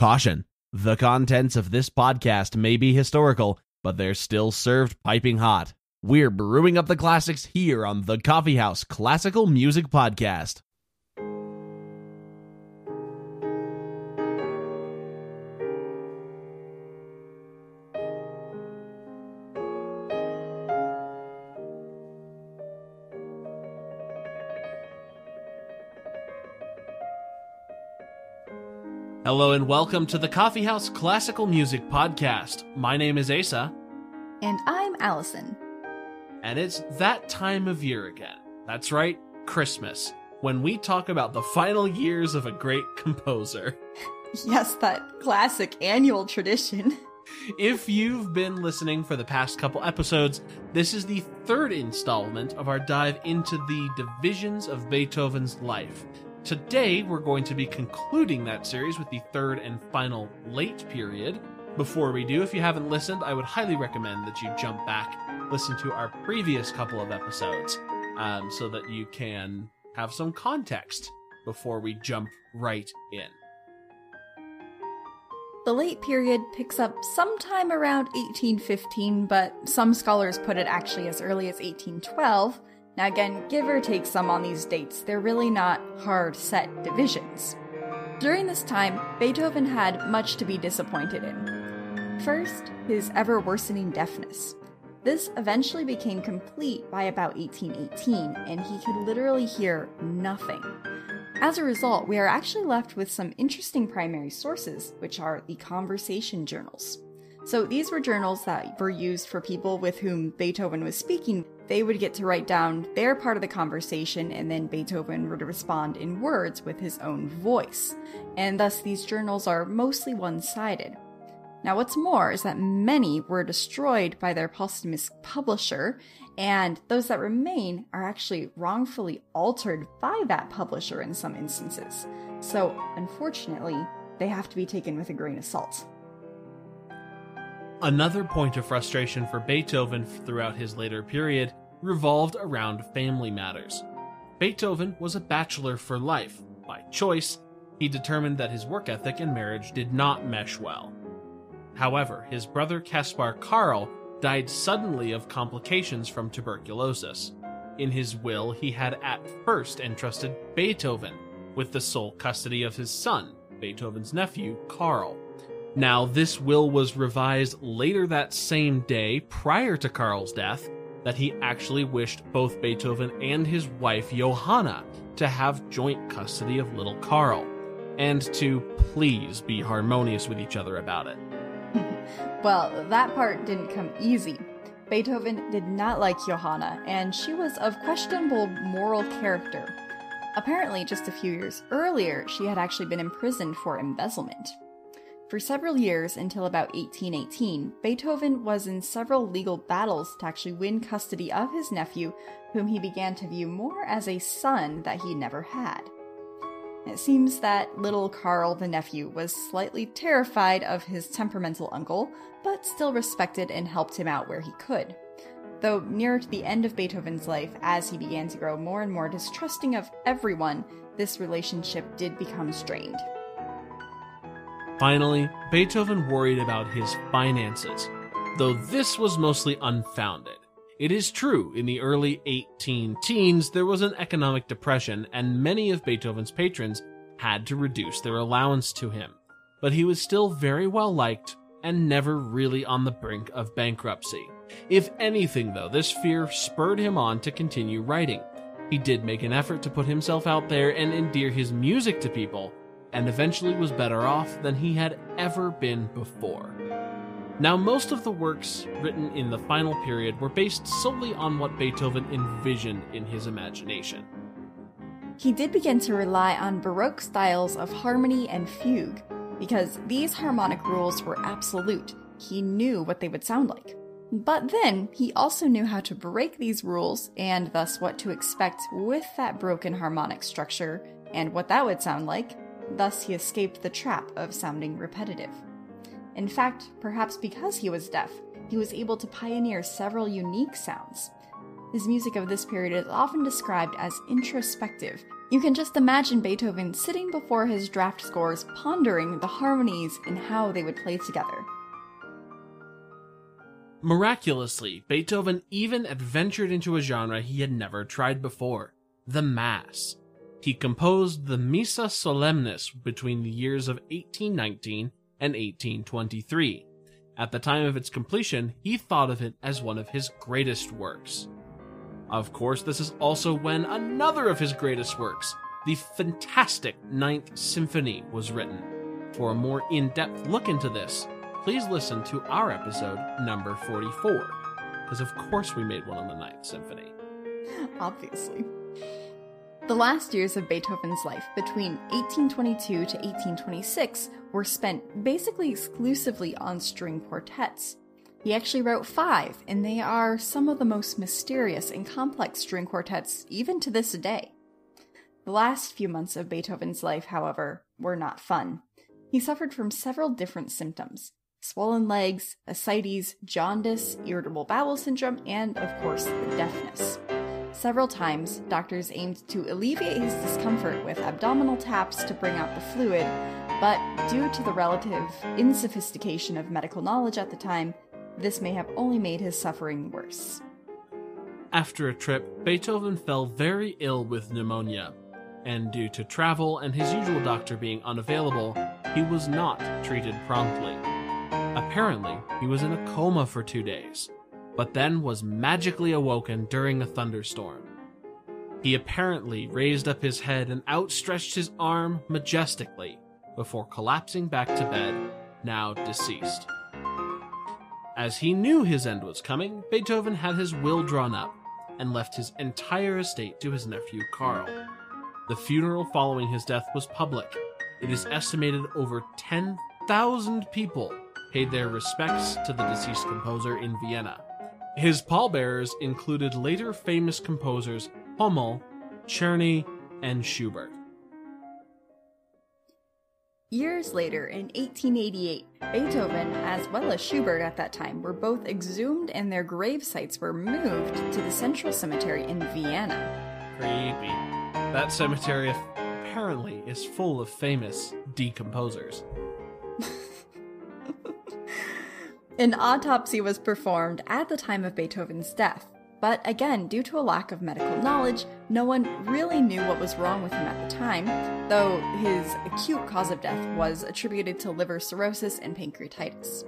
Caution the contents of this podcast may be historical, but they're still served piping hot. We're brewing up the classics here on the Coffee House Classical Music Podcast. Hello and welcome to the Coffee House Classical Music Podcast. My name is Asa. And I'm Allison. And it's that time of year again. That's right, Christmas, when we talk about the final years of a great composer. Yes, that classic annual tradition. If you've been listening for the past couple episodes, this is the third installment of our dive into the divisions of Beethoven's life. Today, we're going to be concluding that series with the third and final late period. Before we do, if you haven't listened, I would highly recommend that you jump back, listen to our previous couple of episodes, um, so that you can have some context before we jump right in. The late period picks up sometime around 1815, but some scholars put it actually as early as 1812 now, again, give or take some on these dates, they're really not hard set divisions. During this time, Beethoven had much to be disappointed in. First, his ever worsening deafness. This eventually became complete by about 1818, and he could literally hear nothing. As a result, we are actually left with some interesting primary sources, which are the conversation journals. So these were journals that were used for people with whom Beethoven was speaking. They would get to write down their part of the conversation, and then Beethoven would respond in words with his own voice. And thus, these journals are mostly one sided. Now, what's more is that many were destroyed by their posthumous publisher, and those that remain are actually wrongfully altered by that publisher in some instances. So, unfortunately, they have to be taken with a grain of salt. Another point of frustration for Beethoven throughout his later period revolved around family matters. Beethoven was a bachelor for life. By choice, he determined that his work ethic and marriage did not mesh well. However, his brother Caspar Karl died suddenly of complications from tuberculosis. In his will, he had at first entrusted Beethoven with the sole custody of his son, Beethoven's nephew, Karl. Now, this will was revised later that same day, prior to Karl's death, that he actually wished both Beethoven and his wife Johanna to have joint custody of little Karl, and to please be harmonious with each other about it. well, that part didn't come easy. Beethoven did not like Johanna, and she was of questionable moral character. Apparently, just a few years earlier, she had actually been imprisoned for embezzlement. For several years, until about 1818, Beethoven was in several legal battles to actually win custody of his nephew, whom he began to view more as a son that he never had. It seems that little Karl, the nephew, was slightly terrified of his temperamental uncle, but still respected and helped him out where he could. Though nearer to the end of Beethoven's life, as he began to grow more and more distrusting of everyone, this relationship did become strained. Finally, Beethoven worried about his finances, though this was mostly unfounded. It is true, in the early 18 teens, there was an economic depression, and many of Beethoven's patrons had to reduce their allowance to him. But he was still very well liked and never really on the brink of bankruptcy. If anything, though, this fear spurred him on to continue writing. He did make an effort to put himself out there and endear his music to people, and eventually was better off than he had ever been before. Now, most of the works written in the final period were based solely on what Beethoven envisioned in his imagination. He did begin to rely on Baroque styles of harmony and fugue, because these harmonic rules were absolute. He knew what they would sound like. But then, he also knew how to break these rules, and thus what to expect with that broken harmonic structure, and what that would sound like, Thus, he escaped the trap of sounding repetitive. In fact, perhaps because he was deaf, he was able to pioneer several unique sounds. His music of this period is often described as introspective You can just imagine Beethoven sitting before his draft scores, pondering the harmonies and how they would play together. Miraculously, Beethoven even adventured into a genre he had never tried before the Mass. He composed the Missa Solemnis between the years of 1819 and 1823. At the time of its completion, he thought of it as one of his greatest works. Of course, this is also when another of his greatest works, the fantastic Ninth Symphony, was written. For a more in depth look into this, please listen to our episode number 44, because of course we made one on the Ninth Symphony. Obviously. The last years of Beethoven's life, between 1822 to 1826, were spent basically exclusively on string quartets. He actually wrote five, and they are some of the most mysterious and complex string quartets even to this day. The last few months of Beethoven's life, however, were not fun. He suffered from several different symptoms swollen legs, ascites, jaundice, irritable bowel syndrome, and, of course, deafness. Several times, doctors aimed to alleviate his discomfort with abdominal taps to bring out the fluid, but due to the relative insophistication of medical knowledge at the time, this may have only made his suffering worse. After a trip, Beethoven fell very ill with pneumonia, and due to travel and his usual doctor being unavailable, he was not treated promptly. Apparently, he was in a coma for two days, but then was magically awoken during a thunderstorm. He apparently raised up his head and outstretched his arm majestically before collapsing back to bed, now deceased. As he knew his end was coming, Beethoven had his will drawn up and left his entire estate to his nephew Karl. The funeral following his death was public. It is estimated over 10,000 people paid their respects to the deceased composer in Vienna. His pallbearers included later famous composers Hummel, Czerny, and Schubert. Years later, in 1888, Beethoven, as well as Schubert at that time, were both exhumed and their grave sites were moved to the Central Cemetery in Vienna. Creepy. That cemetery apparently is full of famous decomposers. An autopsy was performed at the time of Beethoven's death, but again, due to a lack of medical knowledge, no one really knew what was wrong with him at the time, though his acute cause of death was attributed to liver cirrhosis and pancreatitis.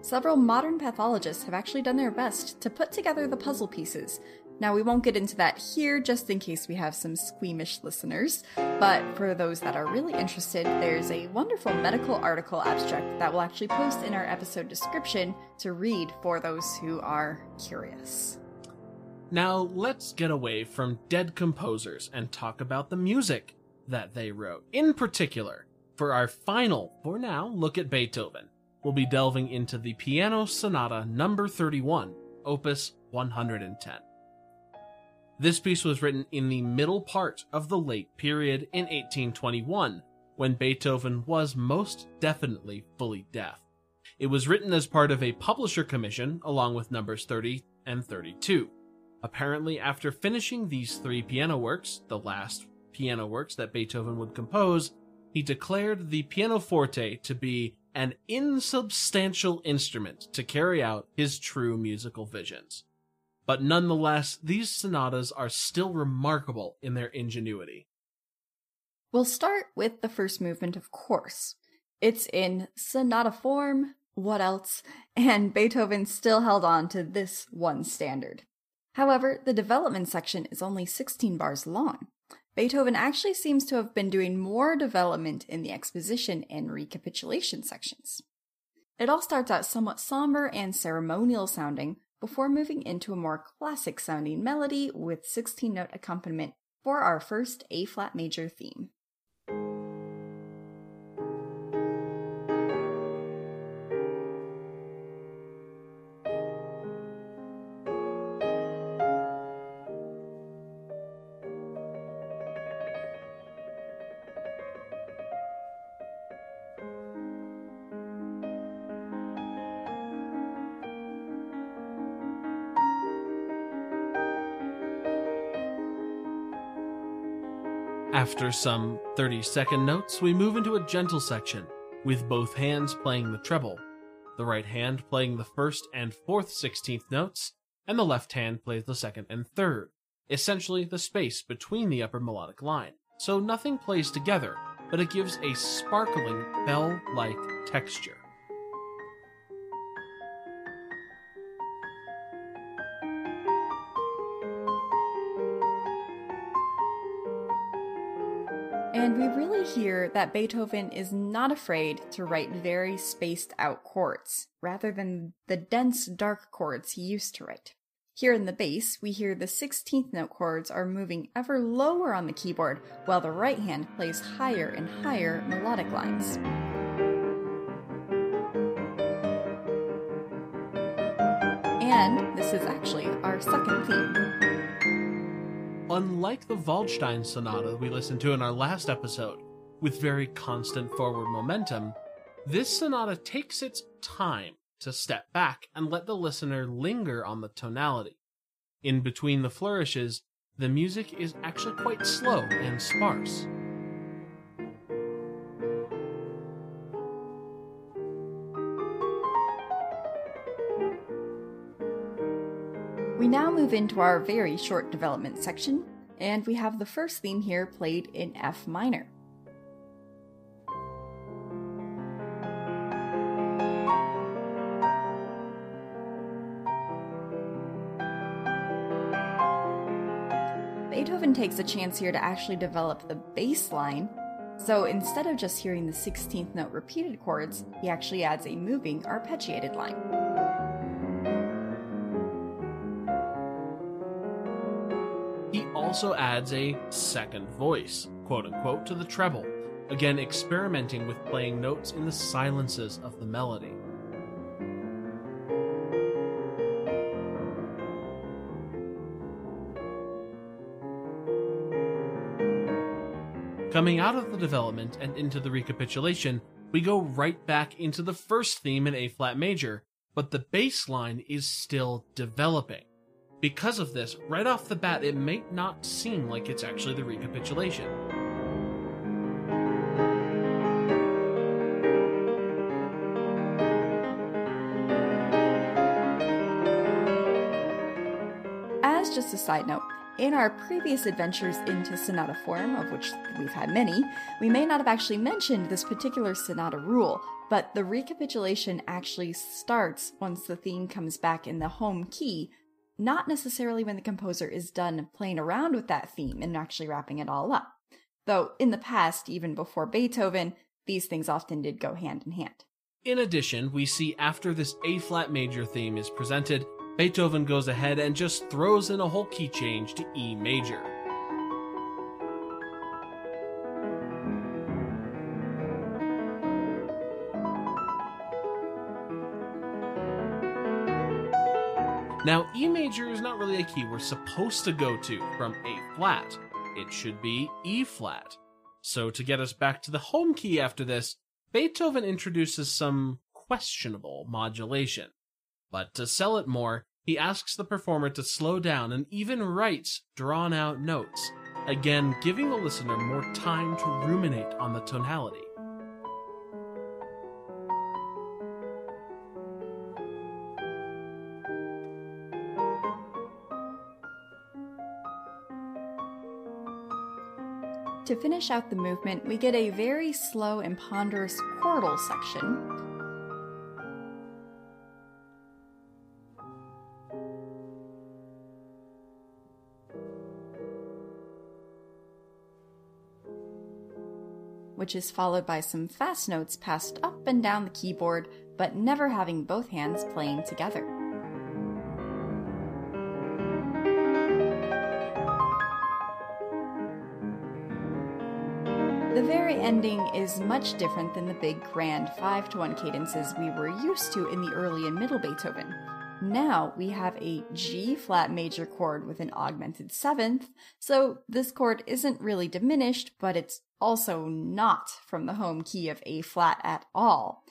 Several modern pathologists have actually done their best to put together the puzzle pieces. Now, we won't get into that here just in case we have some squeamish listeners, but for those that are really interested, there's a wonderful medical article abstract that we'll actually post in our episode description to read for those who are curious. Now, let's get away from dead composers and talk about the music that they wrote. In particular, for our final, for now, look at Beethoven, we'll be delving into the Piano Sonata number 31, opus 110. This piece was written in the middle part of the late period in 1821, when Beethoven was most definitely fully deaf. It was written as part of a publisher commission along with numbers 30 and 32. Apparently, after finishing these three piano works, the last piano works that Beethoven would compose, he declared the pianoforte to be an insubstantial instrument to carry out his true musical visions. But nonetheless, these sonatas are still remarkable in their ingenuity. We'll start with the first movement, of course. It's in sonata form, what else? And Beethoven still held on to this one standard. However, the development section is only 16 bars long. Beethoven actually seems to have been doing more development in the exposition and recapitulation sections. It all starts out somewhat somber and ceremonial sounding before moving into a more classic sounding melody with 16 note accompaniment for our first A flat major theme. After some 30 second notes, we move into a gentle section, with both hands playing the treble, the right hand playing the first and fourth 16th notes, and the left hand plays the second and third, essentially the space between the upper melodic line. So nothing plays together, but it gives a sparkling bell like texture. That Beethoven is not afraid to write very spaced out chords, rather than the dense, dark chords he used to write. Here in the bass, we hear the 16th note chords are moving ever lower on the keyboard, while the right hand plays higher and higher melodic lines. And this is actually our second theme. Unlike the Waldstein Sonata we listened to in our last episode, with very constant forward momentum, this sonata takes its time to step back and let the listener linger on the tonality. In between the flourishes, the music is actually quite slow and sparse. We now move into our very short development section, and we have the first theme here played in F minor. Takes a chance here to actually develop the bass line. So instead of just hearing the 16th note repeated chords, he actually adds a moving arpeggiated line. He also adds a second voice, quote unquote, to the treble, again experimenting with playing notes in the silences of the melody. Coming out of the development and into the recapitulation, we go right back into the first theme in A flat major, but the bass line is still developing. Because of this, right off the bat, it may not seem like it's actually the recapitulation. As just a side note, in our previous adventures into sonata form, of which we've had many, we may not have actually mentioned this particular sonata rule, but the recapitulation actually starts once the theme comes back in the home key, not necessarily when the composer is done playing around with that theme and actually wrapping it all up. Though in the past, even before Beethoven, these things often did go hand in hand. In addition, we see after this A flat major theme is presented, Beethoven goes ahead and just throws in a whole key change to E major. Now, E major is not really a key we're supposed to go to from A flat. It should be E flat. So, to get us back to the home key after this, Beethoven introduces some questionable modulation. But to sell it more, he asks the performer to slow down and even writes drawn out notes, again giving the listener more time to ruminate on the tonality. To finish out the movement, we get a very slow and ponderous chordal section. Which is followed by some fast notes passed up and down the keyboard, but never having both hands playing together. The very ending is much different than the big grand 5 to 1 cadences we were used to in the early and middle Beethoven. Now we have a G flat major chord with an augmented seventh, so this chord isn't really diminished, but it's also not from the home key of A flat at all.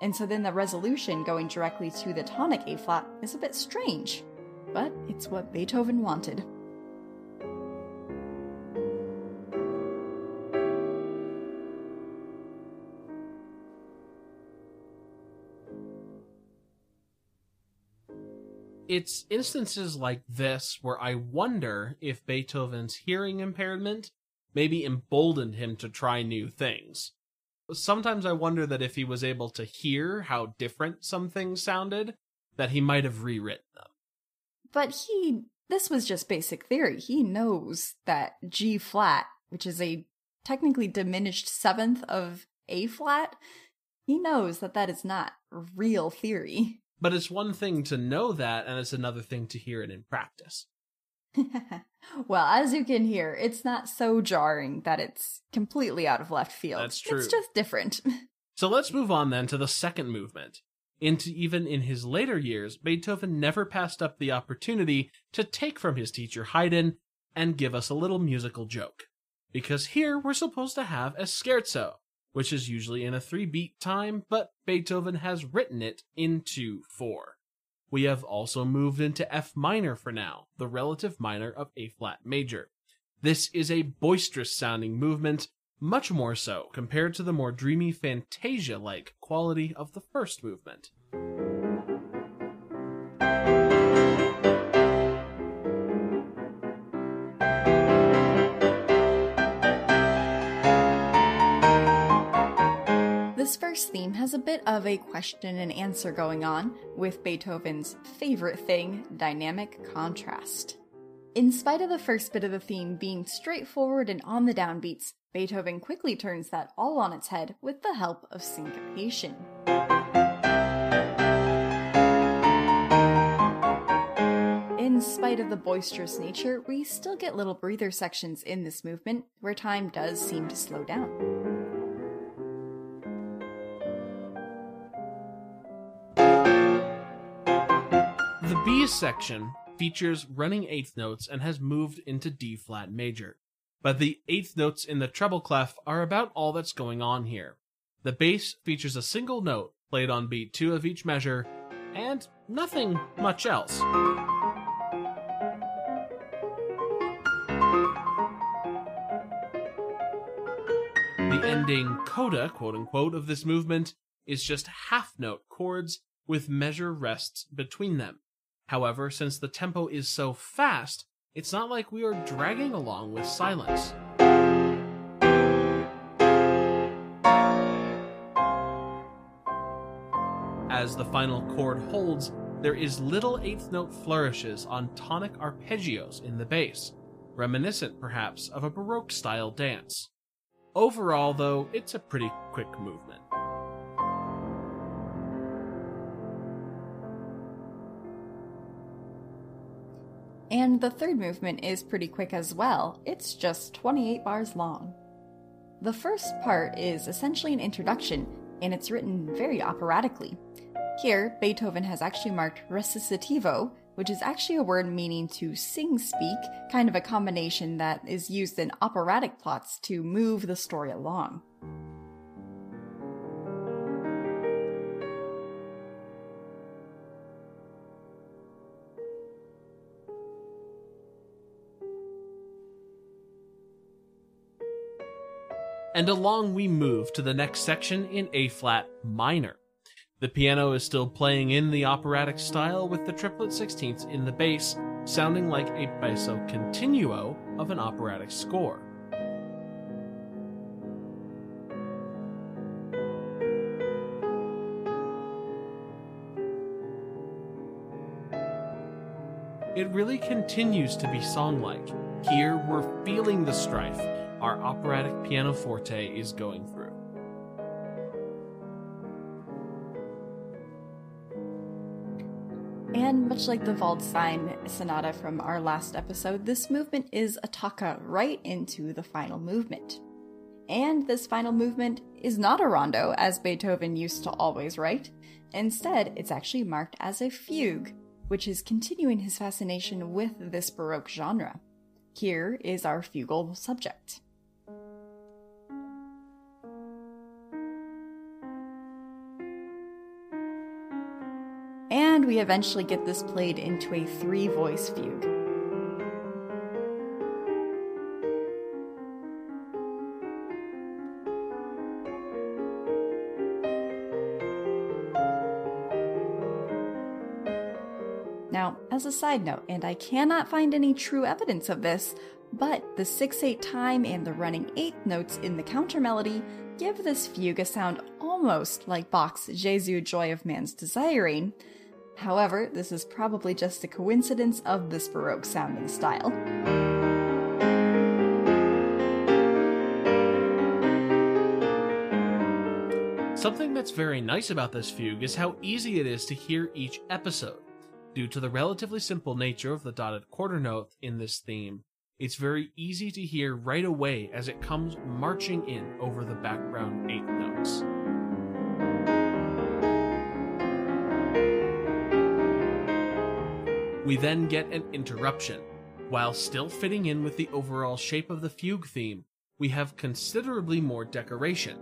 And so then the resolution going directly to the tonic A flat is a bit strange, but it's what Beethoven wanted. It's instances like this where I wonder if Beethoven's hearing impairment maybe emboldened him to try new things. Sometimes I wonder that if he was able to hear how different some things sounded, that he might have rewritten them. But he, this was just basic theory. He knows that G flat, which is a technically diminished seventh of A flat, he knows that that is not real theory. But it's one thing to know that, and it's another thing to hear it in practice. well, as you can hear, it's not so jarring that it's completely out of left field. That's true. It's just different. so let's move on then to the second movement. Into even in his later years, Beethoven never passed up the opportunity to take from his teacher Haydn and give us a little musical joke. Because here we're supposed to have a scherzo, which is usually in a three beat time, but Beethoven has written it into four. We have also moved into F minor for now, the relative minor of A flat major. This is a boisterous sounding movement, much more so compared to the more dreamy fantasia like quality of the first movement. This first theme has a bit of a question and answer going on, with Beethoven's favorite thing, dynamic contrast. In spite of the first bit of the theme being straightforward and on the downbeats, Beethoven quickly turns that all on its head with the help of syncopation. In spite of the boisterous nature, we still get little breather sections in this movement where time does seem to slow down. B section features running eighth notes and has moved into D flat major. But the eighth notes in the treble clef are about all that's going on here. The bass features a single note played on beat 2 of each measure, and nothing much else. The ending coda, quote unquote, of this movement is just half note chords with measure rests between them. However, since the tempo is so fast, it's not like we are dragging along with silence. As the final chord holds, there is little eighth note flourishes on tonic arpeggios in the bass, reminiscent perhaps of a Baroque style dance. Overall, though, it's a pretty quick movement. And the third movement is pretty quick as well, it's just 28 bars long. The first part is essentially an introduction, and it's written very operatically. Here, Beethoven has actually marked recitativo, which is actually a word meaning to sing speak, kind of a combination that is used in operatic plots to move the story along. And along we move to the next section in A flat minor. The piano is still playing in the operatic style with the triplet sixteenths in the bass, sounding like a basso continuo of an operatic score. It really continues to be song like. Here we're feeling the strife, our operatic pianoforte is going through. And much like the Waldstein sonata from our last episode, this movement is attacca right into the final movement. And this final movement is not a rondo, as Beethoven used to always write. Instead, it's actually marked as a fugue, which is continuing his fascination with this Baroque genre. Here is our fugal subject. And we eventually get this played into a three voice fugue. Now, as a side note, and I cannot find any true evidence of this, but the 6-8 time and the running 8th notes in the counter melody give this fugue a sound almost like Bach's Jesu Joy of Man's Desiring. However, this is probably just a coincidence of this Baroque sounding style. Something that's very nice about this fugue is how easy it is to hear each episode. Due to the relatively simple nature of the dotted quarter note in this theme, it's very easy to hear right away as it comes marching in over the background eighth notes. We then get an interruption. While still fitting in with the overall shape of the fugue theme, we have considerably more decoration.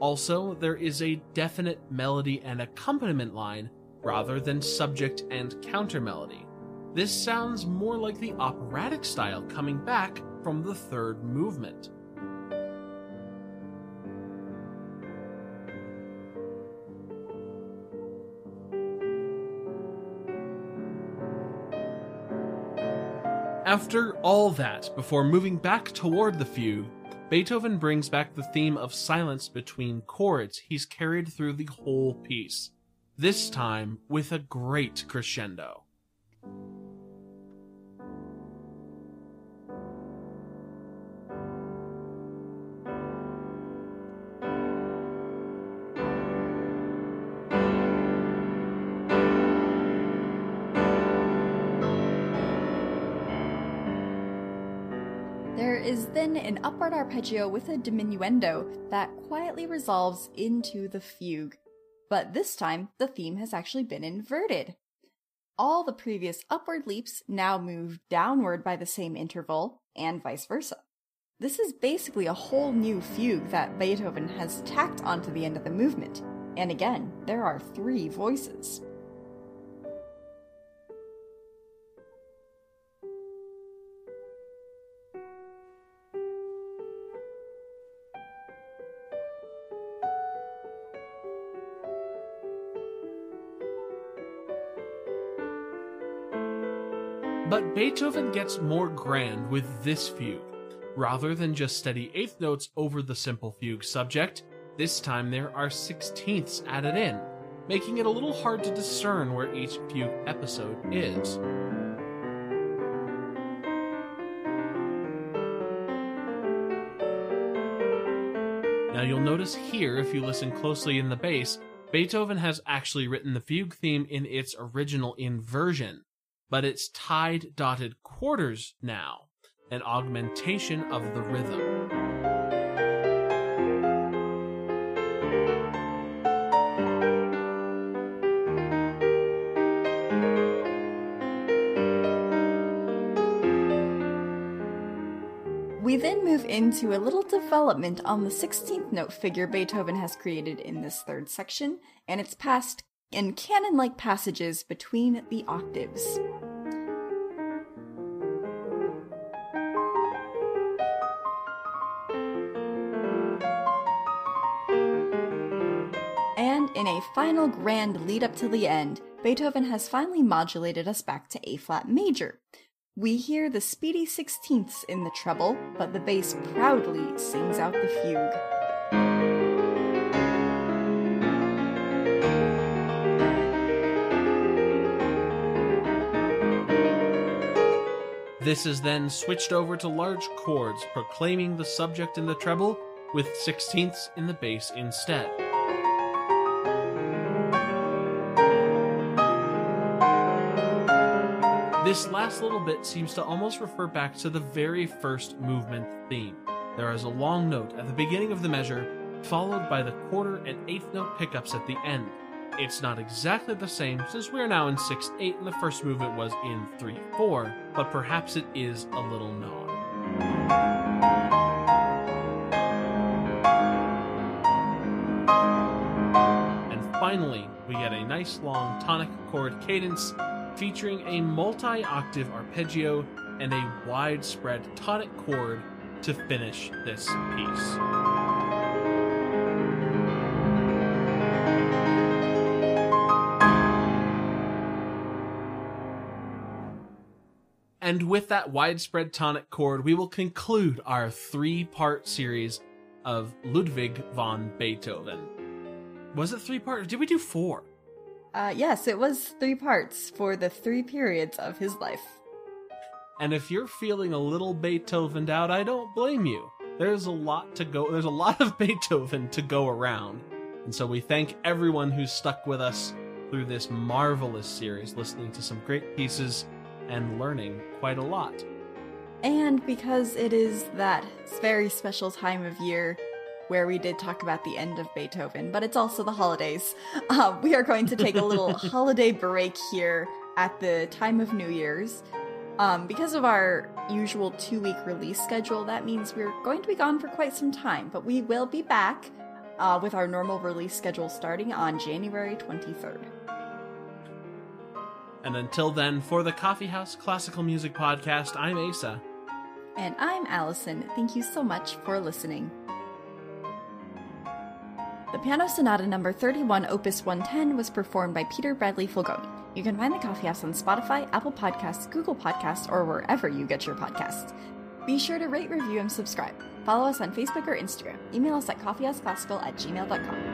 Also, there is a definite melody and accompaniment line rather than subject and counter melody. This sounds more like the operatic style coming back from the third movement. After all that, before moving back toward the fugue, Beethoven brings back the theme of silence between chords he's carried through the whole piece, this time with a great crescendo. Is then an upward arpeggio with a diminuendo that quietly resolves into the fugue. But this time, the theme has actually been inverted. All the previous upward leaps now move downward by the same interval, and vice versa. This is basically a whole new fugue that Beethoven has tacked onto the end of the movement. And again, there are three voices. But Beethoven gets more grand with this fugue. Rather than just steady eighth notes over the simple fugue subject, this time there are sixteenths added in, making it a little hard to discern where each fugue episode is. Now you'll notice here, if you listen closely in the bass, Beethoven has actually written the fugue theme in its original inversion, but it's tied dotted quarters now, an augmentation of the rhythm. We then move into a little development on the 16th note figure Beethoven has created in this third section, and it's passed in canon like passages between the octaves. In a final grand lead up to the end, Beethoven has finally modulated us back to A flat major. We hear the speedy sixteenths in the treble, but the bass proudly sings out the fugue. This is then switched over to large chords, proclaiming the subject in the treble, with sixteenths in the bass instead. This last little bit seems to almost refer back to the very first movement theme. There is a long note at the beginning of the measure, followed by the quarter and eighth note pickups at the end. It's not exactly the same since we are now in 6 8 and the first movement was in 3 4, but perhaps it is a little nod. And finally, we get a nice long tonic chord cadence featuring a multi octave arpeggio and a widespread tonic chord to finish this piece. And with that widespread tonic chord, we will conclude our three part series of Ludwig von Beethoven. Was it three parts? Did we do four? Uh, yes, it was three parts for the three periods of his life. And if you're feeling a little Beethovened out, I don't blame you. There's a lot to go, there's a lot of Beethoven to go around. And so we thank everyone who's stuck with us through this marvelous series, listening to some great pieces and learning quite a lot. And because it is that very special time of year where we did talk about the end of Beethoven, but it's also the holidays, uh, we are going to take a little holiday break here at the time of New Year's. Um, because of our usual two week release schedule, that means we're going to be gone for quite some time, but we will be back uh, with our normal release schedule starting on January 23rd. And until then, for the Coffee House Classical Music Podcast, I'm Asa. And I'm Allison. Thank you so much for listening. The Piano Sonata number 31, Opus 110, was performed by Peter Bradley Fulgoni. You can find the Coffee House on Spotify, Apple Podcasts, Google Podcasts, or wherever you get your podcasts. Be sure to rate, review, and subscribe. Follow us on Facebook or Instagram. Email us at coffeehouseclassical at gmail.com.